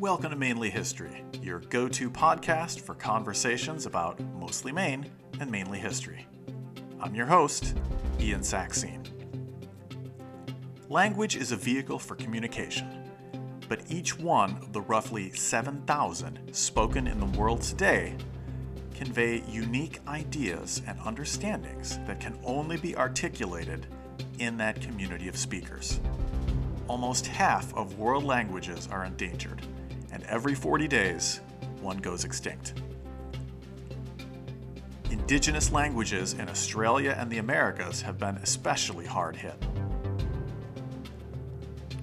Welcome to Mainly History, your go to podcast for conversations about mostly Maine and mainly history. I'm your host, Ian Saxine. Language is a vehicle for communication, but each one of the roughly 7,000 spoken in the world today convey unique ideas and understandings that can only be articulated in that community of speakers. Almost half of world languages are endangered, and every 40 days, one goes extinct. Indigenous languages in Australia and the Americas have been especially hard hit.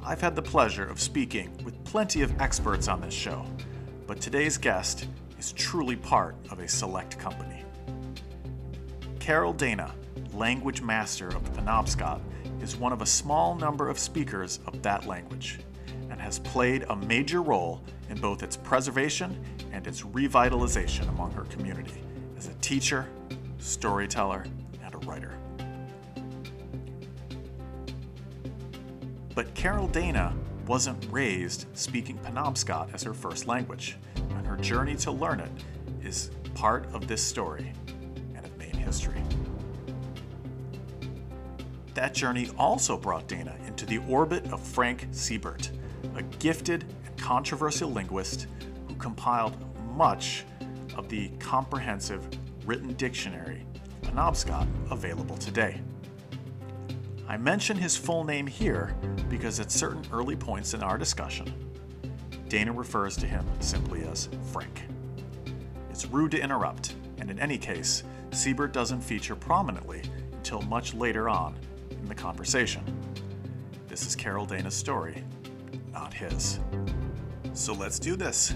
I've had the pleasure of speaking with plenty of experts on this show, but today's guest is truly part of a select company. Carol Dana, language master of the Penobscot, is one of a small number of speakers of that language has played a major role in both its preservation and its revitalization among her community as a teacher, storyteller, and a writer. But Carol Dana wasn't raised speaking Penobscot as her first language, and her journey to learn it is part of this story and of Maine history. That journey also brought Dana into the orbit of Frank Siebert, a gifted and controversial linguist who compiled much of the comprehensive written dictionary Penobscot available today. I mention his full name here because at certain early points in our discussion, Dana refers to him simply as Frank. It's rude to interrupt, and in any case, Siebert doesn't feature prominently until much later on in the conversation. This is Carol Dana's story, not his. So let's do this.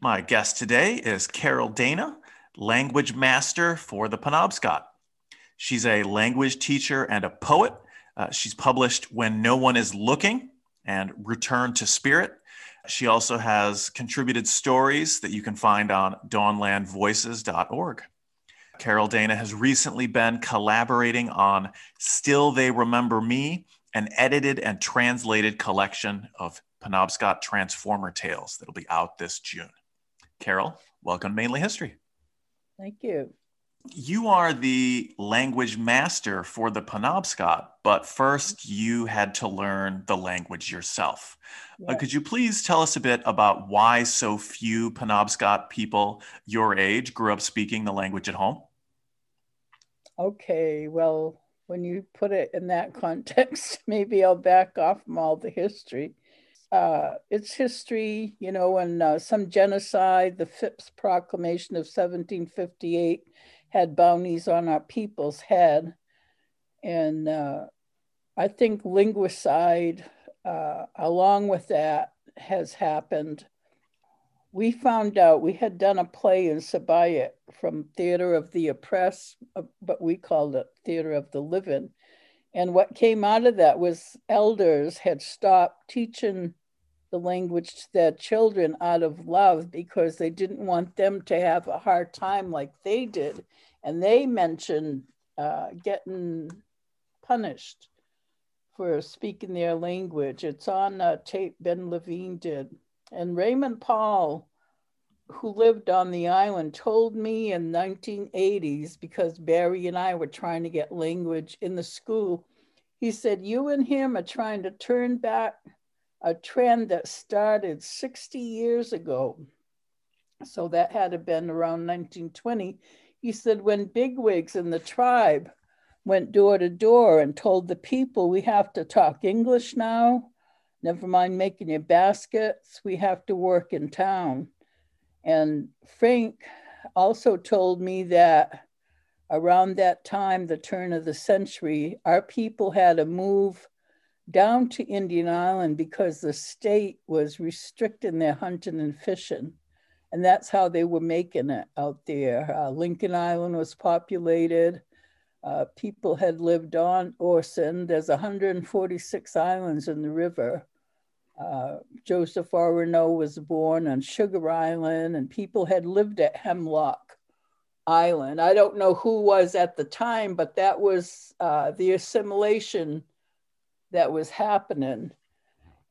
My guest today is Carol Dana, language master for the Penobscot. She's a language teacher and a poet. Uh, she's published When No One Is Looking and Return to Spirit. She also has contributed stories that you can find on dawnlandvoices.org. Carol Dana has recently been collaborating on Still They Remember Me, an edited and translated collection of Penobscot Transformer tales that'll be out this June. Carol, welcome to Mainly History. Thank you. You are the language master for the Penobscot, but first you had to learn the language yourself. Uh, could you please tell us a bit about why so few Penobscot people your age grew up speaking the language at home? Okay, well, when you put it in that context, maybe I'll back off from all the history uh, its history, you know, and uh, some genocide, the Phips Proclamation of 1758 had bounties on our people's head. And uh, I think linguicide, uh, along with that, has happened. We found out we had done a play in Sabayit from Theater of the Oppressed, uh, but we called it Theater of the Living. And what came out of that was elders had stopped teaching the language to their children out of love because they didn't want them to have a hard time like they did. And they mentioned uh, getting punished for speaking their language. It's on a tape Ben Levine did. And Raymond Paul, who lived on the island, told me in 1980s, because Barry and I were trying to get language in the school, he said, you and him are trying to turn back a trend that started 60 years ago. So that had to been around 1920. He said, when bigwigs in the tribe went door to door and told the people, we have to talk English now, never mind making your baskets, we have to work in town. And Frank also told me that around that time, the turn of the century, our people had to move down to Indian Island because the state was restricting their hunting and fishing. And that's how they were making it out there. Uh, Lincoln Island was populated. uh, people had lived on Orson. There's 146 islands in the river. Uh, Joseph. Renault was born on Sugar Island, and people had lived at Hemlock Island. I don't know who was at the time, but that was uh, the assimilation that was happening.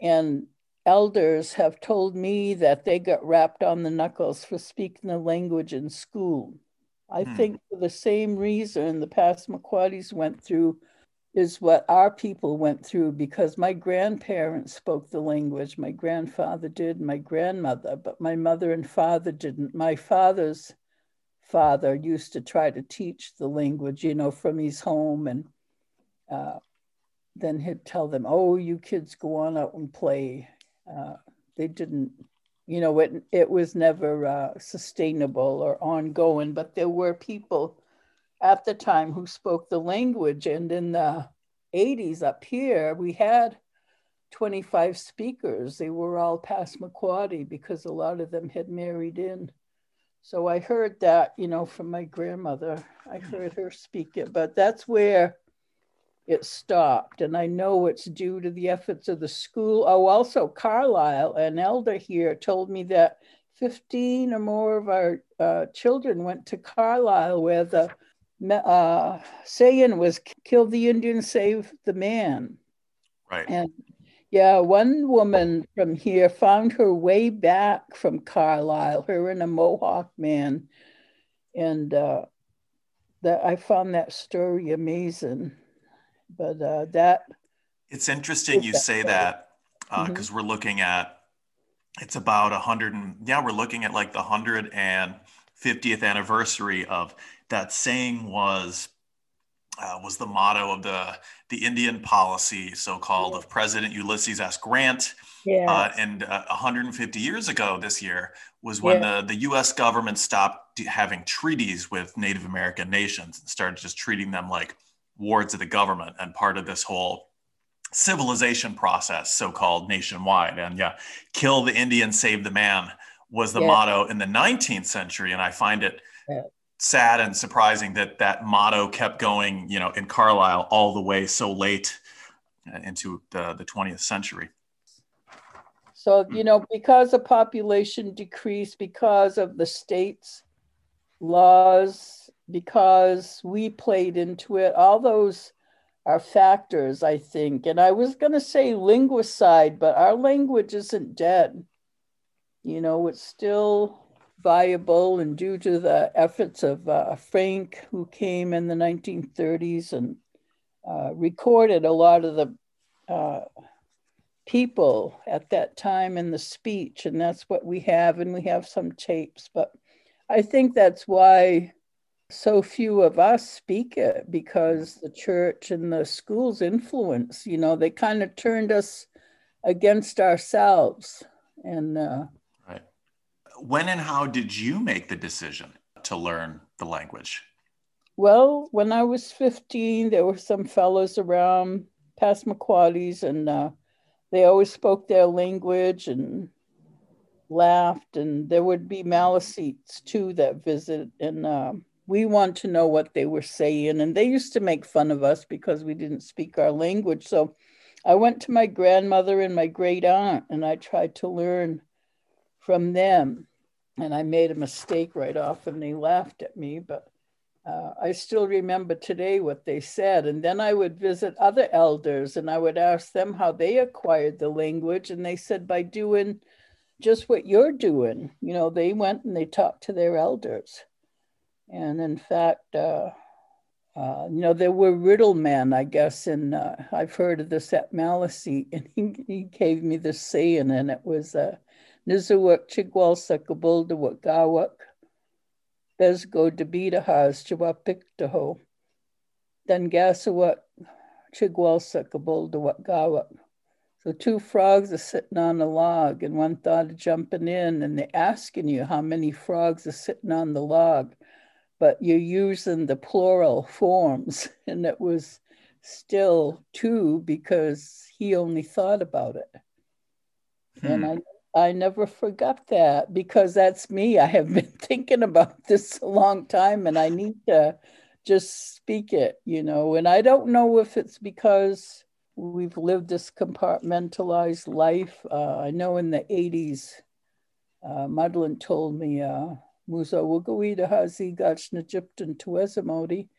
And elders have told me that they got rapped on the knuckles for speaking the language in school. I hmm. think for the same reason the Passamaquoddies went through is what our people went through because my grandparents spoke the language. My grandfather did, my grandmother, but my mother and father didn't. My father's father used to try to teach the language, you know, from his home. And uh, then he'd tell them, oh, you kids go on out and play. Uh, they didn't you know, it, it was never uh, sustainable or ongoing, but there were people at the time who spoke the language. And in the 80s up here, we had 25 speakers. They were all past Passamaquoddy because a lot of them had married in. So I heard that, you know, from my grandmother. I heard her speak it, but that's where it stopped. And I know it's due to the efforts of the school. Oh, also, Carlisle, an elder here, told me that 15 or more of our uh, children went to Carlisle where the uh, saying was kill the Indian, save the man. Right. And yeah, one woman from here found her way back from Carlisle, her and a Mohawk man. And uh, that I found that story amazing but uh, that it's interesting you say that because uh, mm-hmm. we're looking at it's about a hundred and yeah we're looking at like the hundred and 50th anniversary of that saying was uh, was the motto of the the Indian policy, so called, of President Ulysses S. Grant. Yeah. Uh, and uh, 150 years ago this year was when the, the U.S. government stopped having treaties with Native American nations and started just treating them like wards of the government and part of this whole civilization process, so called nationwide. And yeah, kill the Indian, save the man was the yeah. motto in the 19th century. And I find it yeah. sad and surprising that that motto kept going, you know, in Carlisle all the way so late uh, into the, the 20th century. So, hmm. you know, because the population decreased because of the state's laws because we played into it. All those are factors, I think. And I was going to say linguicide, but our language isn't dead. You know, it's still viable, and due to the efforts of uh, Frank, who came in the 1930s and uh, recorded a lot of the uh, people at that time in the speech, and that's what we have, and we have some tapes. But I think that's why so few of us speak it because the church and the schools influence you know they kind of turned us against ourselves and uh, right. When and how did you make the decision to learn the language? Well when i was 15 there were some fellows around passamaquoddies and uh, they always spoke their language and laughed and there would be maliseets too that visit and uh, we want to know what they were saying. And they used to make fun of us because we didn't speak our language. So I went to my grandmother and my great aunt and I tried to learn from them. And I made a mistake right off and they laughed at me. But uh, I still remember today what they said. And then I would visit other elders and I would ask them how they acquired the language. And they said by doing just what you're doing. You know, they went and they talked to their elders. And in fact, uh, uh, you know, there were riddle men, I guess, and uh, I've heard of this at Maliseet, and he, he gave me this saying, and it was uh, Nizuwak Chigwalsa Kabulda Gawak, Bezgo Debitahas Chawapiktaho, then Gasawak Chigwalsa Kabulda Gawak. So two frogs are sitting on a log, and one thought of jumping in, and they're asking you how many frogs are sitting on the log but you're using the plural forms. And it was still two because he only thought about it. Hmm. And I I never forgot that because that's me. I have been thinking about this a long time and I need to just speak it, you know. And I don't know if it's because we've lived this compartmentalized life. Uh, I know in the 80s, uh, Madeline told me, uh, Musa Wugawida Hazi Gachna Egyptian Tuezamodi,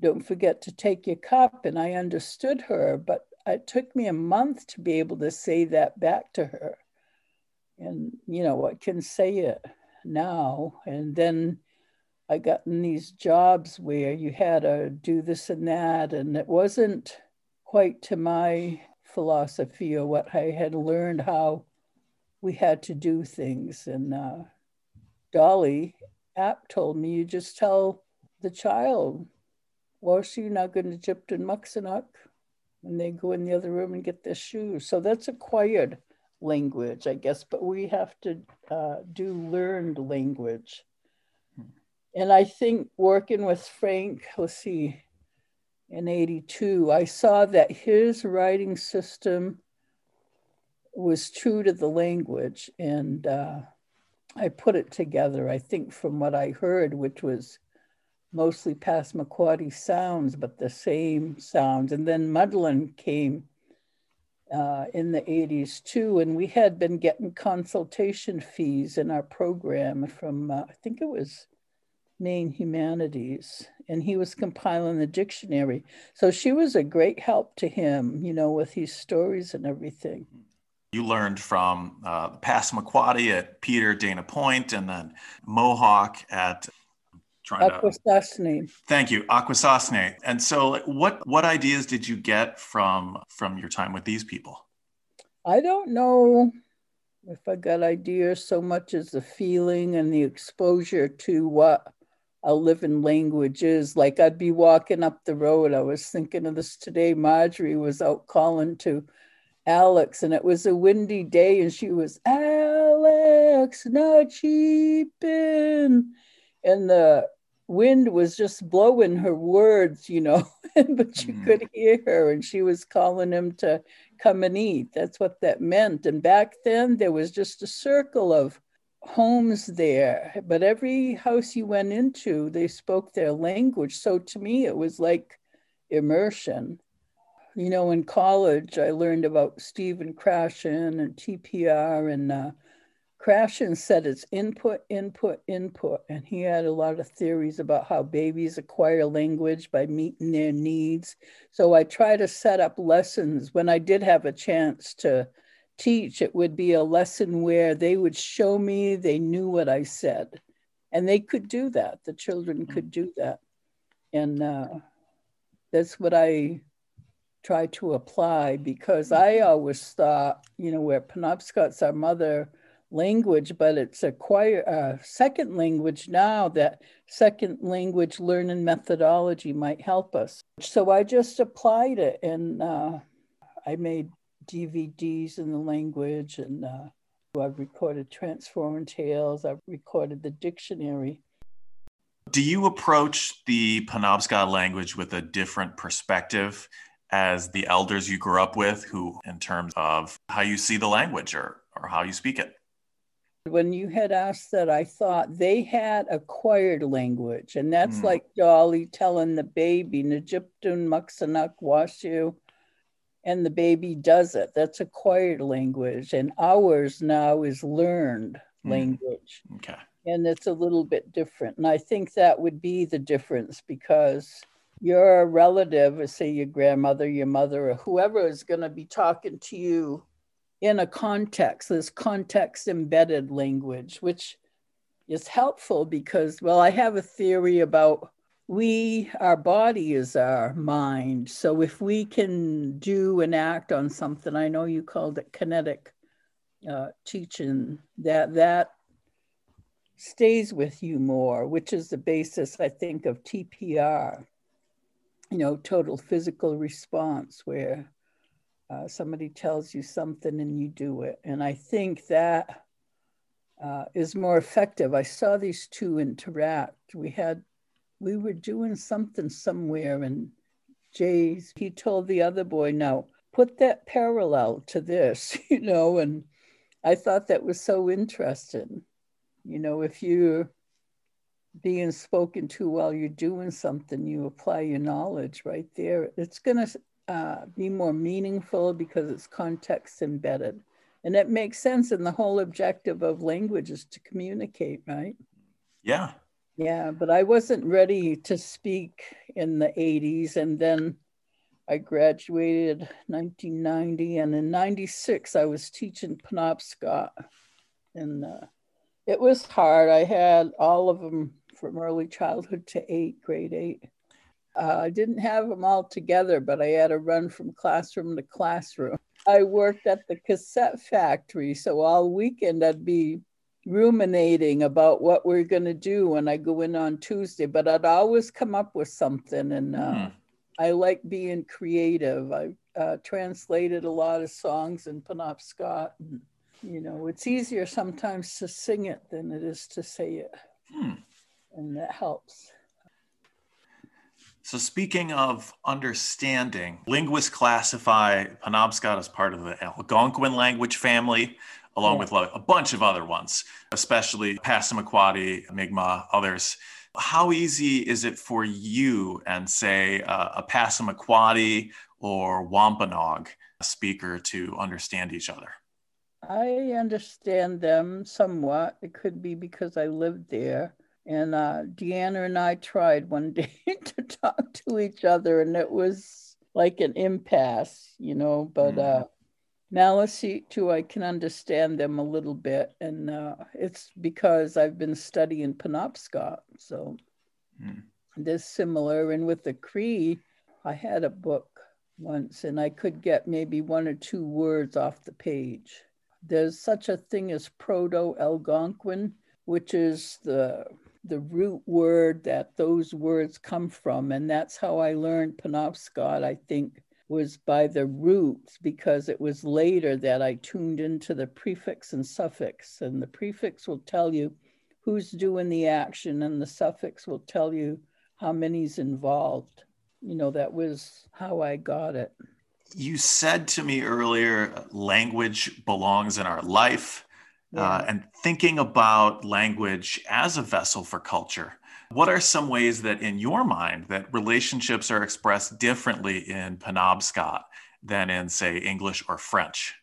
don't forget to take your cup. And I understood her, but it took me a month to be able to say that back to her. And, you know, I can say it now. And then I got in these jobs where you had to do this and that, and it wasn't quite to my philosophy or what I had learned how we had to do things. And uh, Dolly App told me, you just tell the child, Warshi Nagan Egyptian Maksanak, and they go in the other room and get their shoes. So that's acquired language, I guess, but we have to uh, do learned language. And I think working with Frank, let's see, in 82, I saw that his writing system was true to the language. And uh, I put it together, I think, from what I heard, which was mostly Passamaquoddy sounds, but the same sounds. And then Madeline came uh, in the 80s too, and we had been getting consultation fees in our program from, uh, I think it was Maine Humanities, and he was compiling the dictionary. So she was a great help to him, you know, with his stories and everything. You learned from uh, Passamaquoddy at Peter Dana Point and then Mohawk at Akwesasne. Thank you, Akwesasne. And so, what what ideas did you get from from your time with these people? I don't know if I got ideas so much as the feeling and the exposure to what a living language is. Like I'd be walking up the road. I was thinking of this today. Marjorie was out calling to Alex, and it was a windy day, and she was Alex, not cheapin. And the wind was just blowing her words, you know, but you mm. could hear her, and she was calling him to come and eat. That's what that meant. And back then, there was just a circle of homes there, but every house you went into, they spoke their language. So to me, it was like immersion. You know, in college, I learned about Stephen Krashen and TPR, and uh, Krashen said it's input, input, input. And he had a lot of theories about how babies acquire language by meeting their needs. So I try to set up lessons when I did have a chance to teach, it would be a lesson where they would show me they knew what I said. And they could do that. The children could mm. do that. And uh, that's what I try to apply because I mm-hmm. always thought, you know, where Penobscot's our mother language, but it's a choir, uh, second language now that second language learning methodology might help us. So I just applied it and uh, I made DVDs in the language, and uh, I've recorded Transforming Tales, I've recorded the dictionary. Do you approach the Penobscot language with a different perspective as the elders you grew up with, who, in terms of how you see the language or, or how you speak it? When you had asked that, I thought they had acquired language, and that's mm. like Dolly telling the baby, Najiptun Maksanak Washu and the baby does it. That's acquired language. And ours now is learned mm. language. Okay. And it's a little bit different. And I think that would be the difference because your relative, say your grandmother, your mother, or whoever is going to be talking to you in a context, this context embedded language, which is helpful because, well, I have a theory about we our body is our mind. So if we can do and act on something i know you called it kinetic uh, teaching that that stays with you more which is the basis i think of tpr you know total physical response where uh, somebody tells you something and you do it. And i think that uh, is more effective. I saw these two interact. We had we were doing something somewhere and Jay's, he told the other boy, now put that parallel to this, you know, and I thought that was so interesting. You know, if you being spoken to while you're doing something, you apply your knowledge right there. It's going to uh, be more meaningful because it's context embedded. And it makes sense. And the whole objective of language is to communicate, right? Yeah. Yeah. But I wasn't ready to speak in the 80s. And then I graduated 1990. And in 96, I was teaching Penobscot. And uh, it was hard. I had all of them from early childhood to eight, grade eight. Uh, I didn't have them all together, but I had to run from classroom to classroom. I worked at the cassette factory, so all weekend I'd be ruminating about what we're going to do when I go in on Tuesday, but I'd always come up with something. And uh, mm. I like being creative. I uh, translated a lot of songs in Penobscot. And, you know, it's easier sometimes to sing it than it is to say it. Hmm. And that helps. So, speaking of understanding, linguists classify Penobscot as part of the Algonquin language family, along yeah. with a bunch of other ones, especially Passamaquoddy, Mi'kmaq, others. How easy is it for you and, say, uh, a Passamaquoddy or Wampanoag speaker to understand each other? I understand them somewhat. It could be because I lived there. And uh, Deanna and I tried one day to talk to each other, and it was like an impasse, you know. But mm. uh, Maliseet, too, I can understand them a little bit. And uh, it's because I've been studying Penobscot. So mm. they're similar. And with the Cree, I had a book once, and I could get maybe one or two words off the page. There's such a thing as Proto Algonquin, which is the the root word that those words come from. And that's how I learned Penobscot, I think, was by the roots, because it was later that I tuned into the prefix and suffix. And the prefix will tell you who's doing the action, and the suffix will tell you how many's involved. You know, that was how I got it. You said to me earlier, language belongs in our life yeah. uh, and thinking about language as a vessel for culture. What are some ways that, in your mind, that relationships are expressed differently in Penobscot than in, say, English or French?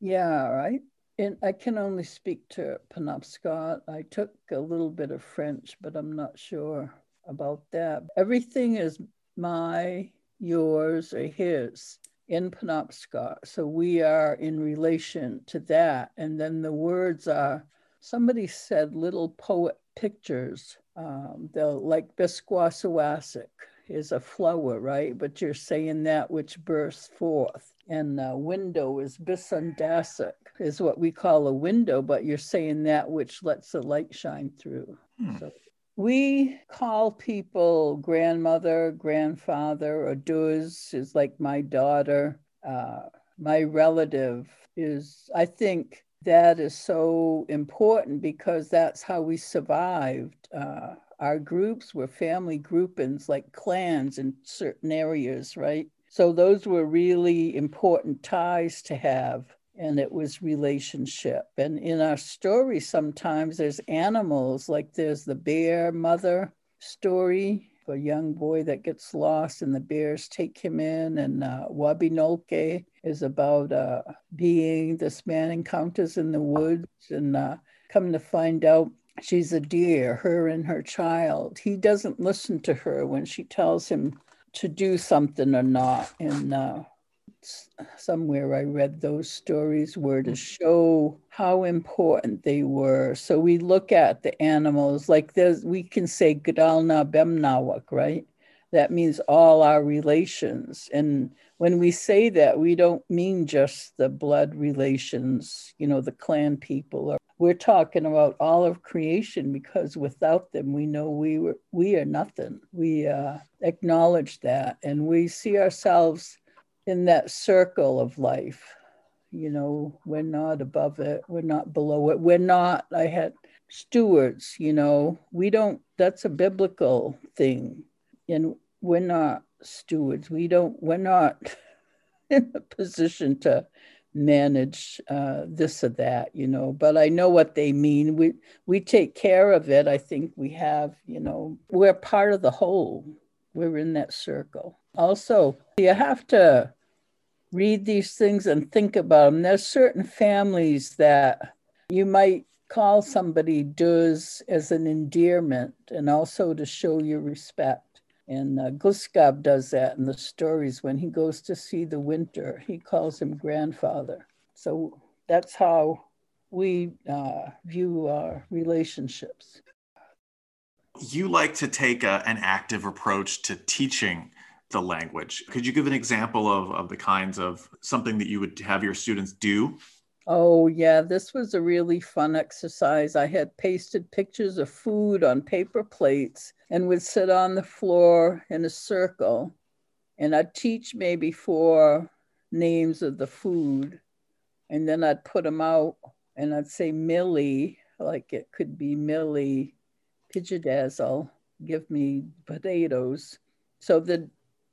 Yeah, right. And I can only speak to Penobscot. I took a little bit of French, but I'm not sure about that. Everything is my, yours, or his in Penobscot. So we are in relation to that. And then the words are somebody said little poet pictures. Um, they'll like Bisquasawasik is a flower, right? But you're saying that which bursts forth. And uh, window is Bisundasik, is what we call a window, but you're saying that which lets the light shine through. Hmm. So we call people grandmother, grandfather, or Duz is like my daughter. Uh, my relative is, I think that is so important because that's how we survived. Uh, our groups were family groupings like clans in certain areas, right? So those were really important ties to have and it was relationship. And in our story, sometimes there's animals, like there's the bear mother story, a young boy that gets lost, and the bears take him in. And uh, Wabinolke is about uh, being this man encounters in the woods, and uh, come to find out she's a deer, her and her child. He doesn't listen to her when she tells him to do something or not. And uh, somewhere I read those stories were to show how important they were. So we look at the animals like there's we can say Gadalna Bemnawak, right? That means all our relations. And when we say that, we don't mean just the blood relations, you know, the clan people. We're talking about all of creation because without them, we know we were we are nothing. We uh, acknowledge that, and we see ourselves in that circle of life. You know, we're not above it, we're not below it, we're not, I had stewards, you know, we don't, that's a biblical thing. And we're not stewards. We don't, we're not in a position to manage uh, this or that, you know, but I know what they mean. We we take care of it. I think we have, you know, we're part of the whole. We're in that circle. Also, you have to read these things and think about them. There's certain families that you might call somebody does as an endearment and also to show your respect. And uh, Gluskab does that in the stories when he goes to see the winter. He calls him grandfather. So that's how we uh, view our relationships. You like to take a, an active approach to teaching the language. Could you give an example of, of the kinds of something that you would have your students do Oh, yeah, this was a really fun exercise. I had pasted pictures of food on paper plates and would sit on the floor in a circle. And I'd teach maybe four names of the food. And then I'd put them out and I'd say Millie, like it could be Millie, Pijadazzle, give me potatoes. So they'd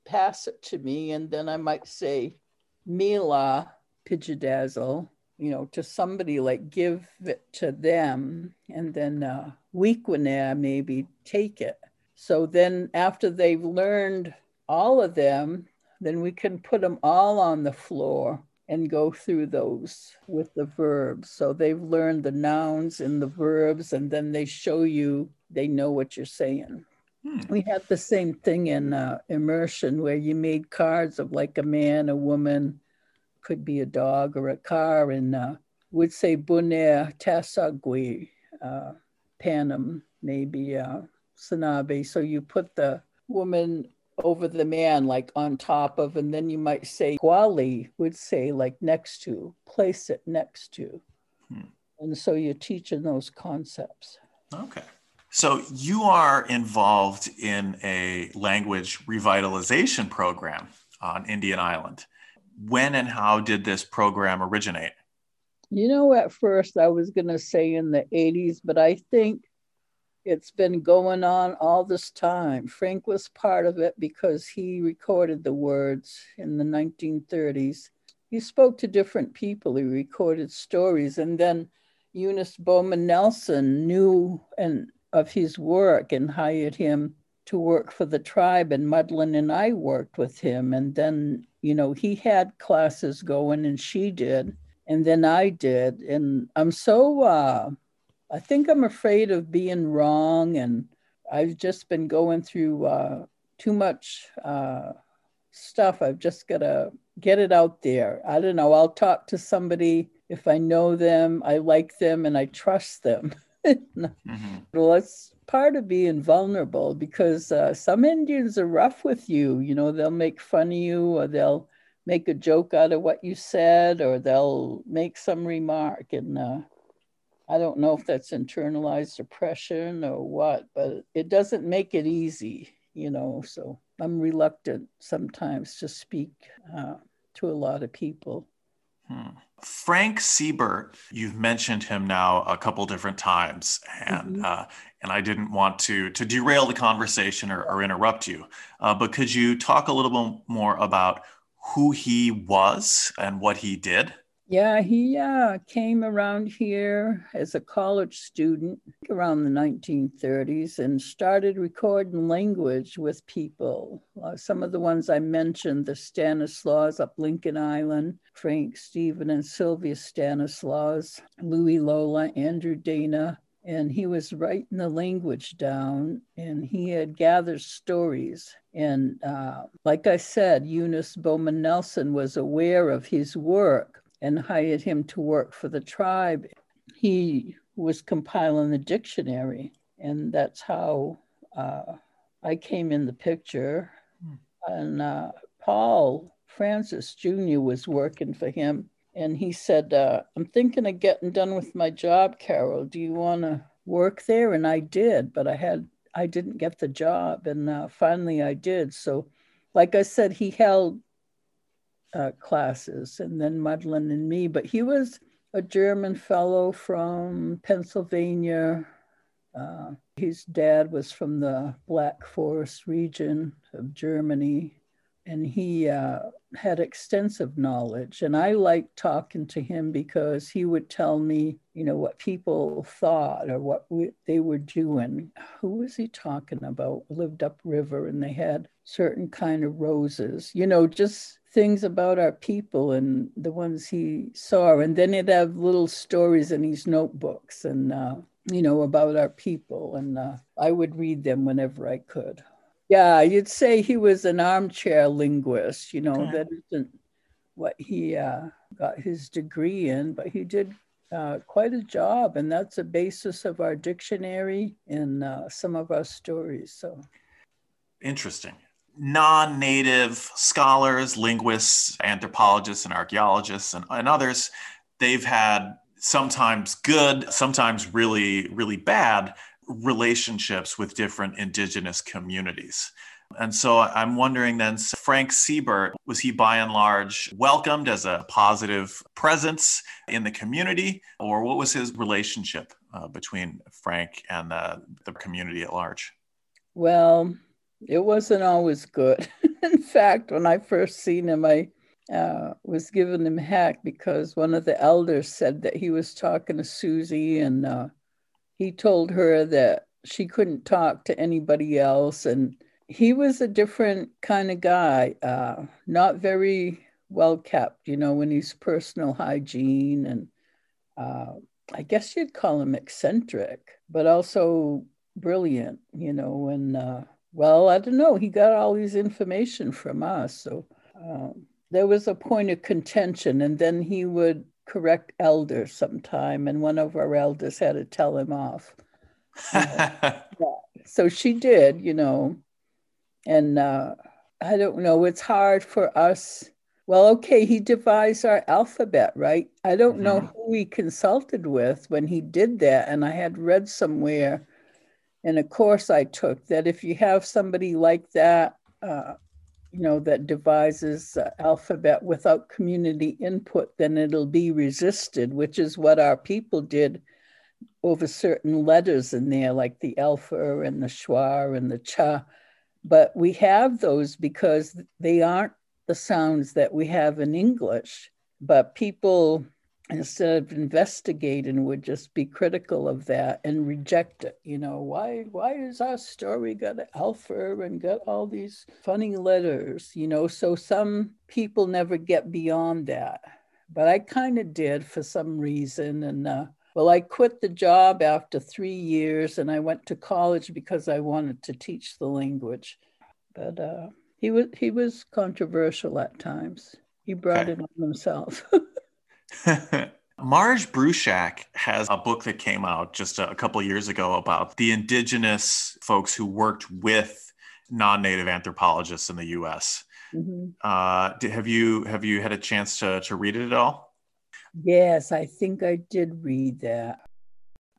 pass it to me. And then I might say Mila, Pijadazzle you know, to somebody like give it to them and then uh, Wequanair maybe take it. So then after they've learned all of them, then we can put them all on the floor and go through those with the verbs. So they've learned the nouns and the verbs, and then they show you they know what you're saying. Hmm. We had the same thing in uh, immersion where you made cards of like a man, a woman, could be a dog or a car, and uh, would say Buner Tasagui, uh, Panem, maybe uh, Sanabe. So you put the woman over the man, like on top of, and then you might say Guali would say like next to, place it next to. Hmm. And so you're teaching those concepts. Okay. So you are involved in a language revitalization program on Indian Island when and how did this program originate? You know, at first I was going to say in the 80s, but I think it's been going on all this time. Frank was part of it because he recorded the words in the 1930s. He spoke to different people, he recorded stories, and then Eunice Baumann Nelson knew and of his work and hired him to work for the tribe and Mudlin and I worked with him. And then you know he had classes going and she did and then I did. And I'm so uh I think I'm afraid of being wrong and I've just been going through uh too much uh stuff. I've just got to get it out there. I don't know. I'll talk to somebody if I know them I like them and I trust them mm-hmm. well, it's part of being vulnerable because uh, some Indians are rough with you. You know, they'll make fun of you or they'll make a joke out of what you said or they'll make some remark. And uh, I don't know if that's internalized oppression or what, but it doesn't make it easy, you know. So I'm reluctant sometimes to speak uh, to a lot of people. Hmm. Frank Siebert, you've mentioned him now a couple different times, and mm-hmm. uh, and I didn't want to to derail the conversation or, or interrupt you, uh, but could you talk a little bit more about who he was and what he did? Yeah, he uh, came around here as a college student around the 1930s and started recording language with people. Uh, some of the ones I mentioned, the Stanislaus up Lincoln Island, Frank Stephen and Sylvia Stanislaus, Louis Lola, Andrew Dana. And he was writing the language down and he had gathered stories. And uh, like I said, Eunice Baumann Nelson was aware of his work and hired him to work for the tribe. He was compiling the dictionary, and that's how uh, I came in the picture. Hmm. And uh, Paul Francis Jr. was working for him, and he said, uh, I'm thinking of getting done with my job, Carol. Do you want to work there? And I did, but I had I didn't get the job, and uh, finally I did. So, like I said, he held uh, classes, and then Mudlin and me. But he was a German fellow from Pennsylvania. Uh, his dad was from the Black Forest region of Germany. and he uh, had extensive knowledge. And I liked talking to him because he would tell me, you know, what people thought or what we, they were doing. Who was he talking about? Lived upriver and they had certain kind of roses, you know, just things about our people and the ones he saw. And then he'd have little stories in his notebooks and, uh, you know, about our people. And uh, I would read them whenever I could. Yeah, you'd say he was an armchair linguist. You know, okay. that isn't what he uh, got his degree in, but he did uh, quite a job, and that's a basis of our dictionary and uh, some of our stories. So interesting. Non native scholars, linguists, anthropologists, and archaeologists, and, and others, they've had sometimes good, sometimes really, really bad relationships with different indigenous communities. And so I'm wondering then, Frank Siebert, was he by and large welcomed as a positive presence in the community, or what was his relationship uh, between Frank and the, the community at large? Well, it wasn't always good. in fact, when I first seen him, I uh, was giving him heck because one of the elders said that he was talking to Susie and uh, he told her that she couldn't talk to anybody else. And he was a different kind of guy, uh, not very well kept, you know, in his personal hygiene. And uh, I guess you'd call him eccentric, but also brilliant, you know. And well, I don't know, he got all these information from us. So um, there was a point of contention. And then he would correct elders sometime, and one of our elders had to tell him off. yeah. So she did, you know, and uh, I don't know. It's hard for us. Well, okay, he devised our alphabet, right? I don't mm-hmm. know who he consulted with when he did that, and I had read somewhere in a course I took that if you have somebody like that, uh, you know, that devises uh, alphabet without community input, then it'll be resisted, which is what our people did over certain letters in there, like the alpha and the schwa and the cha. But we have those because they aren't the sounds that we have in English. But people instead of investigating would just be critical of that and reject it you know why why is our story got alpha and got all these funny letters? You know so some people never get beyond that. But i kind of did for some reason and uh, well i quit the job after three years and i went to college because i wanted to teach the language. But uh, he was he was controversial at times. He brought okay. it on himself Marge Bruchac has a book that came out just a, couple years ago about the indigenous folks who worked with non-native anthropologists in the U.S. Mm-hmm. Uh, have you have you had a chance to to read it at all? Yes, I think I did read that.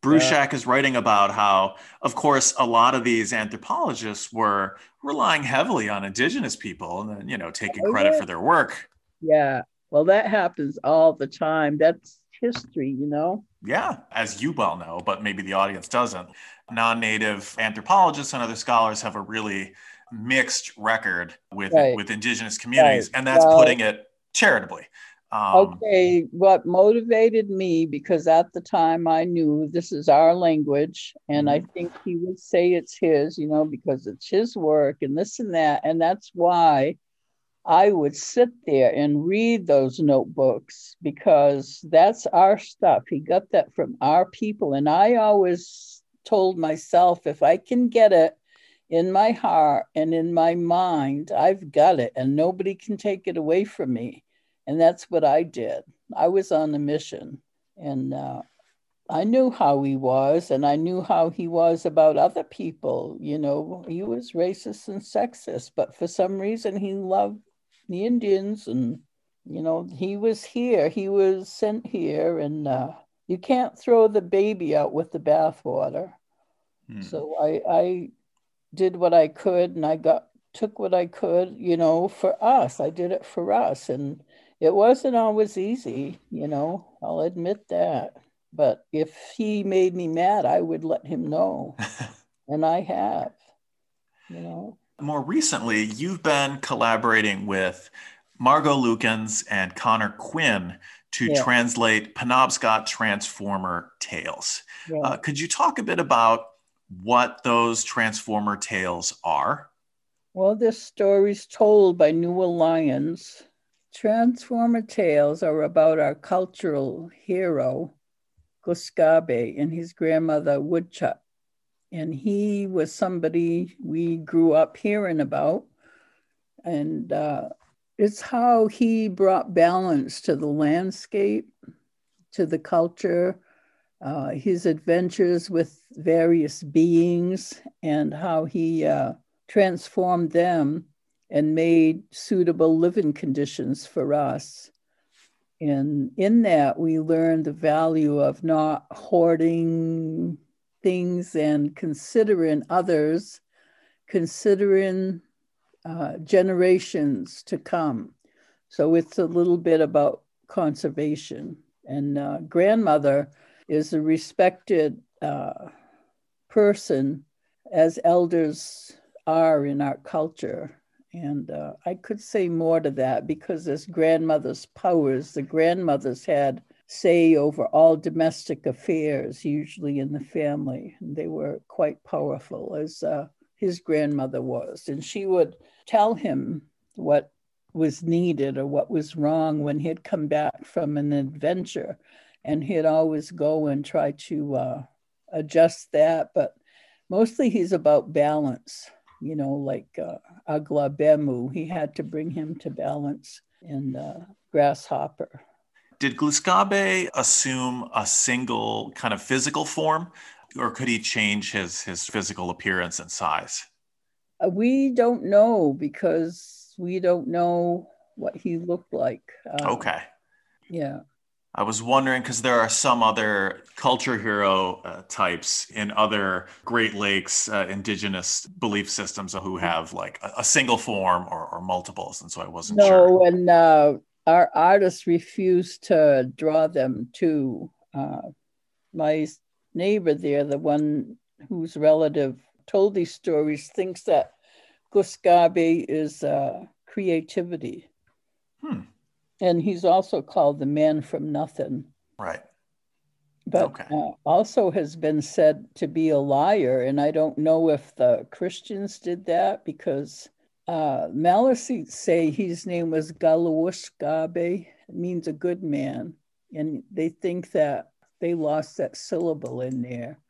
Bruchac is writing about how, of course, a lot of these anthropologists were relying heavily on indigenous people and then, you know, taking oh, credit yeah. for their work. Yeah, well, that happens all the time. That's history, you know? Yeah, as you well know, but maybe the audience doesn't. Non native anthropologists and other scholars have a really mixed record with, right. with indigenous communities, right. and that's well, putting it charitably. Um, okay, what motivated me, because at the time I knew this is our language, and I mm-hmm. think he would say it's his, you know, because it's his work and this and that. And that's why I would sit there and read those notebooks because that's our stuff. He got that from our people. And I always told myself if I can get it in my heart and in my mind, I've got it and nobody can take it away from me. And that's what I did. I was on a mission and uh, I knew how he was and I knew how he was about other people. You know, he was racist and sexist, but for some reason he loved the Indians, and you know he was here. He was sent here, and uh, you can't throw the baby out with the bathwater. Hmm. So I, I did what I could, and I got took what I could, you know, for us. I did it for us, and it wasn't always easy, you know. I'll admit that. But if he made me mad, I would let him know, and I have, you know. More recently, you've been collaborating with Margot Lukens and Conor Quinn to yeah. translate Penobscot Transformer Tales. Yeah. Uh, could you talk a bit about what those Transformer Tales are? Well, this story's told by Newell Lyon. Transformer Tales are about our cultural hero, Gluskabe, and his grandmother, Woodchuck. And he was somebody we grew up hearing about. And uh, it's how he brought balance to the landscape, to the culture, uh, his adventures with various beings, and how he uh, transformed them and made suitable living conditions for us. And in that, we learned the value of not hoarding things and considering others, considering uh, generations to come. So it's a little bit about conservation. And uh, grandmother is a respected uh, person, as elders are in our culture. And uh, I could say more to that because as grandmother's powers, the grandmothers had say over all domestic affairs, usually in the family. And they were quite powerful, as uh, his grandmother was. And she would tell him what was needed or what was wrong when he'd come back from an adventure. And he'd always go and try to uh, adjust that. But mostly he's about balance, you know, like uh, Aglabemu. He had to bring him to balance and uh, Grasshopper. Did Gluskabe assume a single kind of physical form, or could he change his, his physical appearance and size? Uh, we don't know because we don't know what he looked like. Uh, okay. Yeah. I was wondering because there are some other culture hero uh, types in other Great Lakes uh, indigenous belief systems who have like a, a single form or, or, multiples, and so I wasn't no, sure. No, and uh, our artists refused to draw them too. Uh, my neighbor there, the one whose relative told these stories thinks that Gluskabe is uh, creativity. Hmm. And he's also called the man from nothing. Right. But okay. uh, also has been said to be a liar. And I don't know if the Christians did that because uh, Maliseets say his name was Galawushkabe. It means a good man. And they think that they lost that syllable in there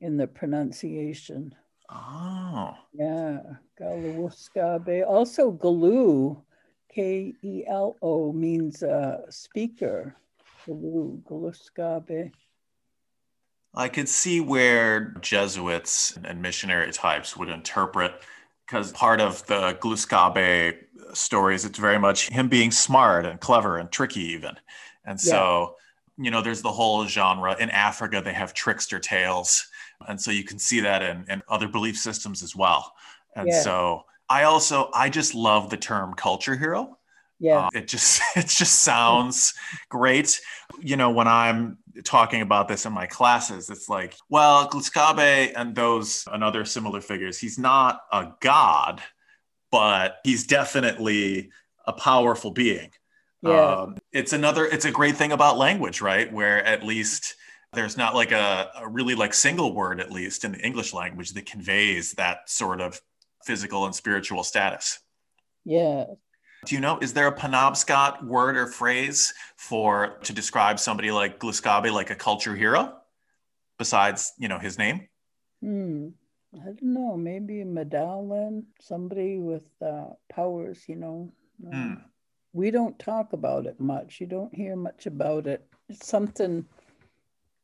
in the pronunciation. Oh. Yeah, Galawuskabe. Also, Galu, K E L O, means uh, speaker. Galu, Galuskabe. I could see where Jesuits and missionary types would interpret, because part of the Gluskabe stories, it's very much him being smart and clever and tricky, even. And so, yeah. you know, there's the whole genre. In Africa, they have trickster tales and so you can see that in, in other belief systems as well and yeah. so i also i just love the term culture hero yeah. It just it just sounds great. You know when i'm talking about this in my classes it's like well Gluskabe and those and other similar figures he's not a god but he's definitely a powerful being. Yeah. Um, it's another it's a great thing about language right? Where at least there's not like a, a, really like single word at least in the english language that conveys that sort of physical and spiritual status. Yeah do you know is there a penobscot word or phrase for to describe somebody like gluskabe like a culture hero besides you know his name hmm. i don't know maybe medallion somebody with uh, powers you know hmm. we don't talk about it much you don't hear much about it it's something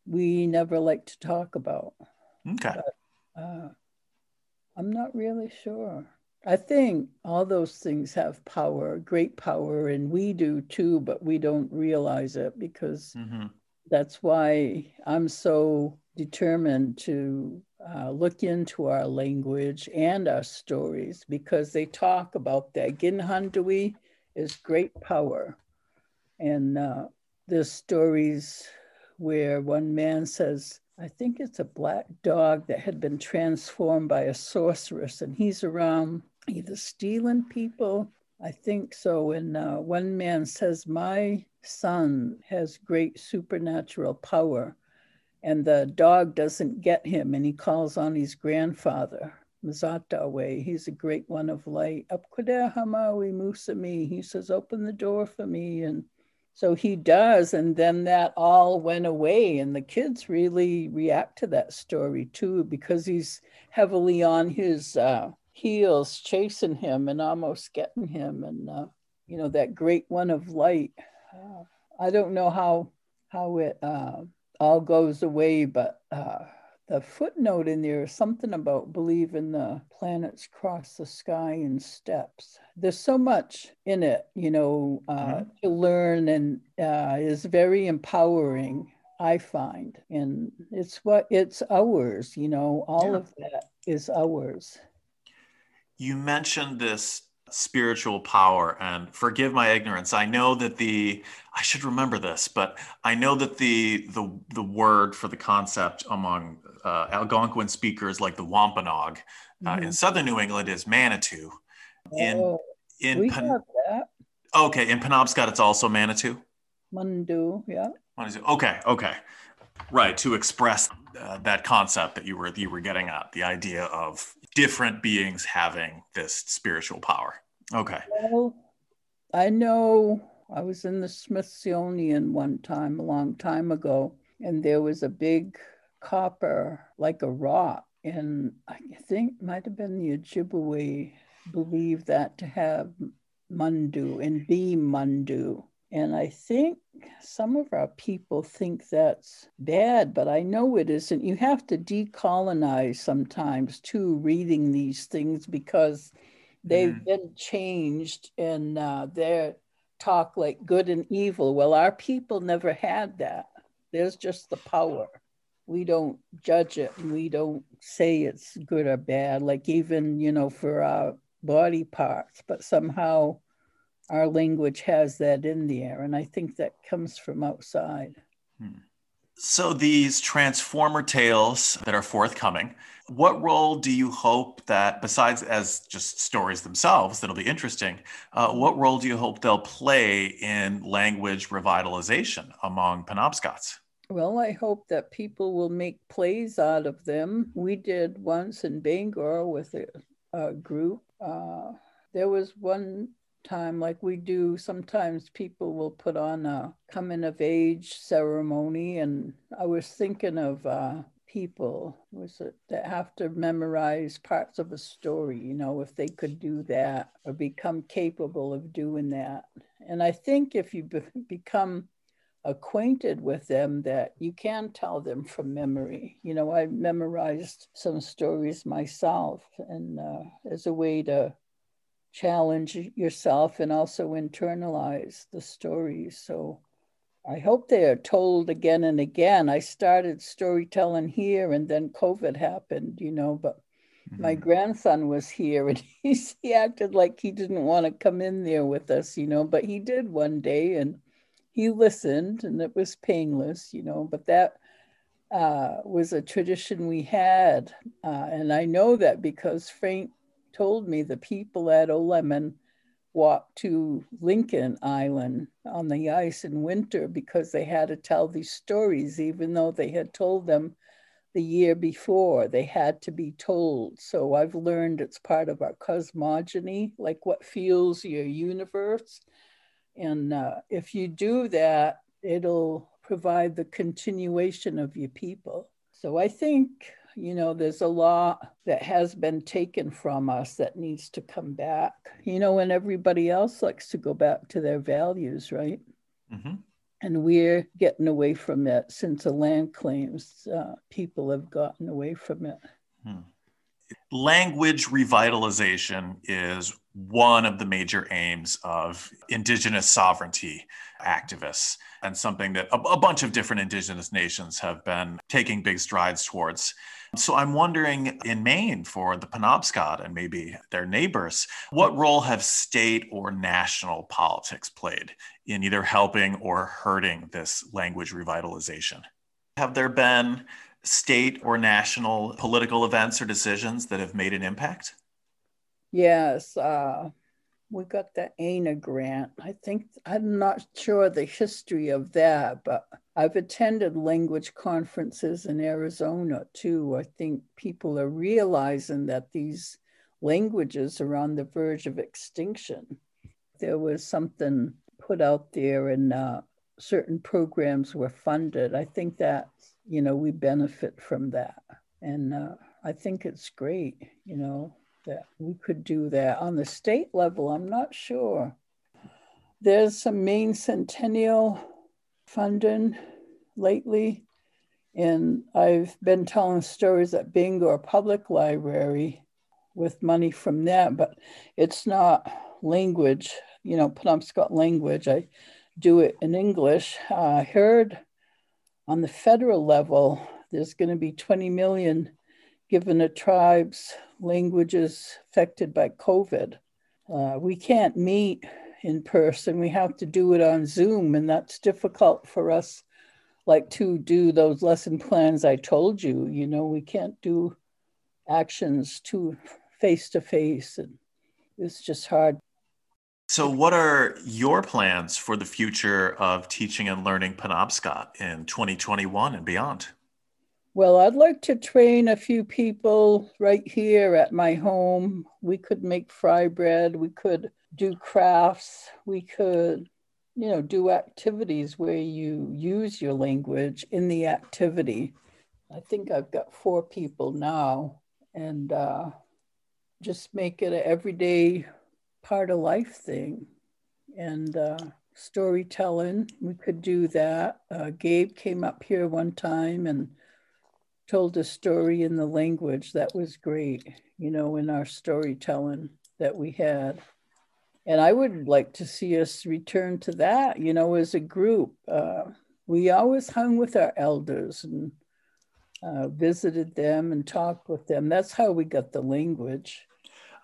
we never like to talk about. Okay. But, uh, I'm not really sure. I think all those things have power, great power, and we do too, but we don't realize it because mm-hmm. that's why I'm so determined to uh, look into our language and our stories because they talk about that. Ginhandui is great power. And uh, the stories where one man says, I think it's a black dog that had been transformed by a sorceress, and he's around either stealing people. I think so. And uh, one man says, My son has great supernatural power, and the dog doesn't get him, and he calls on his grandfather. Mazatawe, he's a great one of light. Apkuda Hamawi Musami, he says, open the door for me. And so he does. And then that all went away. And the kids really react to that story too, because he's heavily on his uh, heels, chasing him and almost getting him. And, uh, you know, that great one of light. Uh, I don't know how, how it uh, all goes away, but uh, the footnote in there is something about believing the planets cross the sky in steps. There's so much in it, you know, uh, mm-hmm. to learn and uh, is very empowering. I find, and it's what it's ours, you know, all yeah. of that is ours. You mentioned this spiritual power and forgive my ignorance. I know that the i should remember this but i know that the the the word for the concept among uh, algonquin speakers like the wampanoag uh, mm-hmm. in southern new england is manitou. In oh, in that. okay in penobscot it's also manitou? Mundu yeah. Okay okay. Right to express uh, that concept that you were you were getting at the idea of different beings having this spiritual power. Okay. Well, I know I was in the Smithsonian one time, a long time ago, and there was a big copper, like a rock, and I think might have been the Ojibwe believe that to have mundu and be mundu. And I think some of our people think that's bad, but I know it isn't. You have to decolonize sometimes too, reading these things because they've mm. been changed and uh, they're talk like good and evil. Well, our people never had that. There's just the power. We don't judge it and we don't say it's good or bad, like even, you know, for our body parts, but somehow our language has that in there. And I think that comes from outside. Hmm. So, these Transformer tales that are forthcoming, what role do you hope that, besides as just stories themselves that'll be interesting, uh, what role do you hope they'll play in language revitalization among Penobscots? Well, I hope that people will make plays out of them. We did once in Bangor with a, a group. Uh, there was one time, like we do, sometimes people will put on a coming of age ceremony. And I was thinking of uh, people was it that have to memorize parts of a story, you know, if they could do that or become capable of doing that. And I think if you be- become acquainted with them that you can tell them from memory. You know, I memorized some stories myself and uh, as a way to challenge yourself and also internalize the stories. So I hope they are told again and again. I started storytelling here and then COVID happened, you know, but mm-hmm. my grandson was here and he, he acted like he didn't want to come in there with us, you know, but he did one day and he listened and it was painless, you know, but that uh, was a tradition we had. Uh, and I know that because Frank told me the people at Olamon walked to Lincoln Island on the ice in winter because they had to tell these stories, even though they had told them the year before. They had to be told. So I've learned it's part of our cosmogony, like what fuels your universe. And uh, if you do that, it'll provide the continuation of your people. So I think you know, there's a lot that has been taken from us that needs to come back, you know, and everybody else likes to go back to their values, right? Mm-hmm. And we're getting away from it since the land claims, uh, people have gotten away from it. Hmm. Language revitalization is one of the major aims of Indigenous sovereignty activists and something that a, a bunch of different Indigenous nations have been taking big strides towards. So I'm wondering in Maine for the Penobscot and maybe their neighbors, what role have state or national politics played in either helping or hurting this language revitalization? Have there been state or national political events or decisions that have made an impact? Yes, uh, we got the ANA grant. I think I'm not sure the history of that, but I've attended language conferences in Arizona too. I think people are realizing that these languages are on the verge of extinction. There was something put out there, and uh, certain programs were funded. I think that you know we benefit from that, and uh, I think it's great. You know that we could do that on the state level. I'm not sure. There's some Maine Centennial funding lately, and I've been telling stories at Bangor Public Library with money from that, but it's not language, you know, Penobscot language. I do it in English. I heard on the federal level, there's going to be 20 million given to tribes languages affected by COVID. Uh, we can't meet in person. We have to do it on Zoom, and that's difficult for us, like to do those lesson plans I told you. You know, we can't do actions to face to face, and it's just hard. So, what are your plans for the future of teaching and learning Penobscot in 2021 and beyond? Well, I'd like to train a few people right here at my home. We could make fry bread, we could do crafts, we could, you know, do activities where you use your language in the activity. I think I've got four people now, and uh, just make it an everyday part of life thing. And uh, storytelling, we could do that. Uh, Gabe came up here one time and told a story in the language that was great, you know, in our storytelling that we had. And I would like to see us return to that, you know, as a group. Uh, we always hung with our elders and uh, visited them and talked with them. That's how we got the language.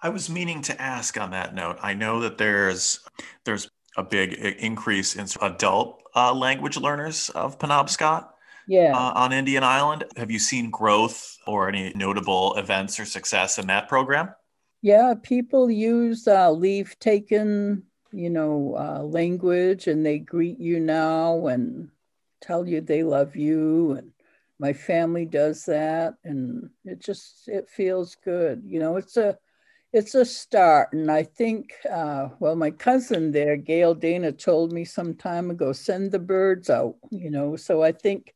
I was meaning to ask on that note. I know that there's there's a big increase in adult uh, language learners of Penobscot yeah. Uh, on Indian Island. Have you seen growth or any notable events or success in that program? Yeah, people use uh, leave taken, you know, uh, language, and they greet you now and tell you they love you. And my family does that, and it just it feels good. You know, it's a it's a start, and I think, uh, well, my cousin there, Gail Dana, told me some time ago, send the birds out. You know, so I think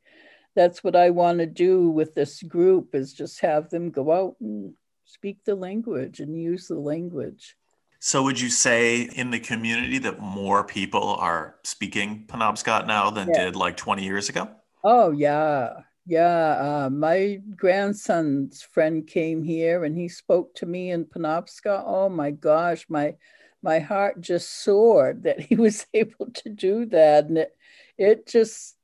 that's what I want to do with this group is just have them go out and speak the language and use the language. So would you say in the community that more people are speaking Penobscot now than yeah. did like 20 years ago? Oh yeah. Yeah, uh, my grandson's friend came here and he spoke to me in Penobscot. Oh my gosh, my my heart just soared that he was able to do that, and it it just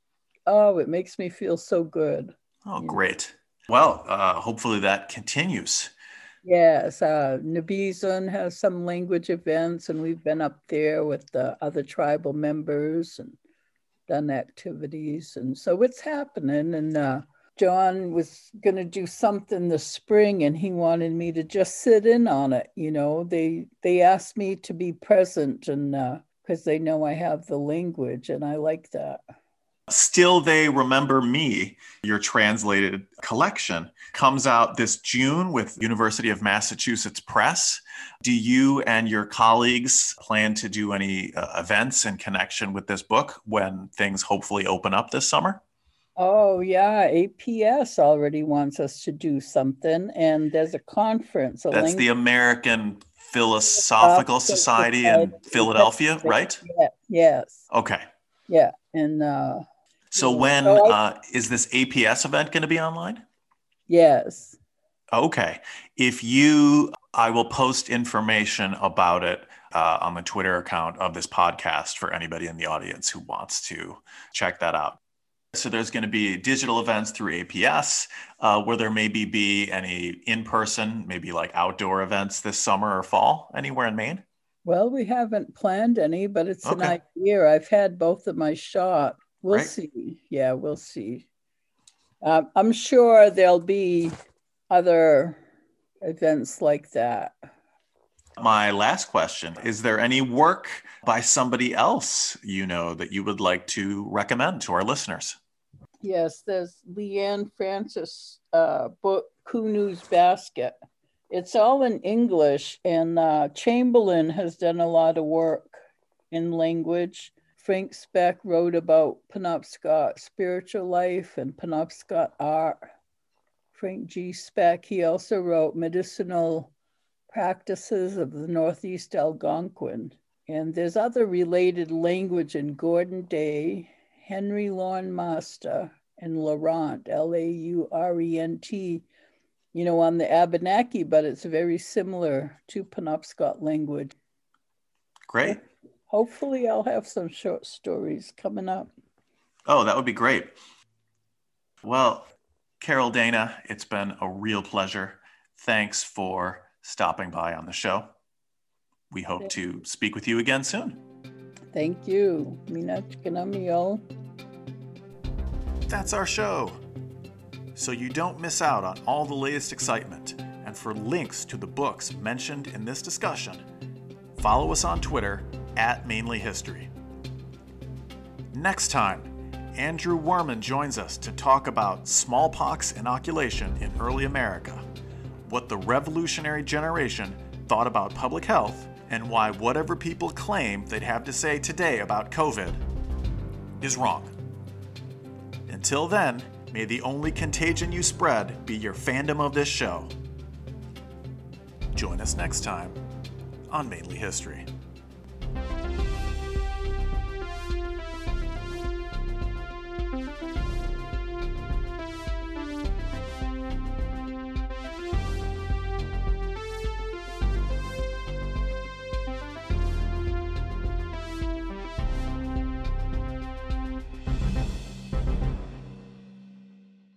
oh, it makes me feel so good. Oh, great. Well, uh, hopefully that continues. Yes, uh, Nabizun has some language events, and we've been up there with the other tribal members and done activities, and so it's happening. And uh, John was going to do something this spring, and he wanted me to just sit in on it. You know, they they asked me to be present, and because uh, they know I have the language, and I like that. Still They Remember Me, your translated collection, comes out this June with University of Massachusetts Press. Do you and your colleagues plan to do any uh, events in connection with this book when things hopefully open up this summer? Oh, yeah. APS already wants us to do something, and there's a conference. A That's the American Philosophical Society, Society in Philadelphia, right? Yeah, yes. Okay. Yeah. And uh, so when so I, uh, is this APS event going to be online? Yes. Okay. If you, I will post information about it uh, on the Twitter account of this podcast for anybody in the audience who wants to check that out. So there's going to be digital events through APS. Uh, where there maybe be any in-person, maybe like outdoor events this summer or fall anywhere in Maine? Well, we haven't planned any, but it's okay. an idea. I've had both of my shot. We'll right? see. Yeah, we'll see. Uh, I'm sure there'll be other events like that. My last question Is there any work by somebody else you know that you would like to recommend to our listeners? Yes, there's Leanne Francis' uh, book, Kunu's Basket. It's all in English, and uh, Chamberlain has done a lot of work in language. Frank Speck wrote about Penobscot spiritual life and Penobscot art. Frank G. Speck, he also wrote medicinal practices of the Northeast Algonquin. And there's other related language in Gordon Day, Henry Laurent Masta, and Laurent, L A U R E N T, you know, on the Abenaki, but it's very similar to Penobscot language. Great. Hopefully, I'll have some short stories coming up. Oh, that would be great. Well, Carol Dana, it's been a real pleasure. Thanks for stopping by on the show. We hope to speak with you again soon. Thank you. That's our show. So you don't miss out on all the latest excitement. And for links to the books mentioned in this discussion, follow us on Twitter at Mainly History. Next time, Andrew Wehrman joins us to talk about smallpox inoculation in early America, what the revolutionary generation thought about public health, and why whatever people claim they'd have to say today about COVID is wrong. Until then, may the only contagion you spread be your fandom of this show. Join us next time on Mainly History.